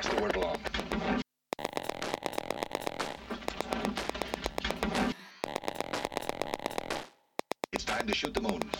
pass the word along. It's time to shoot the moon.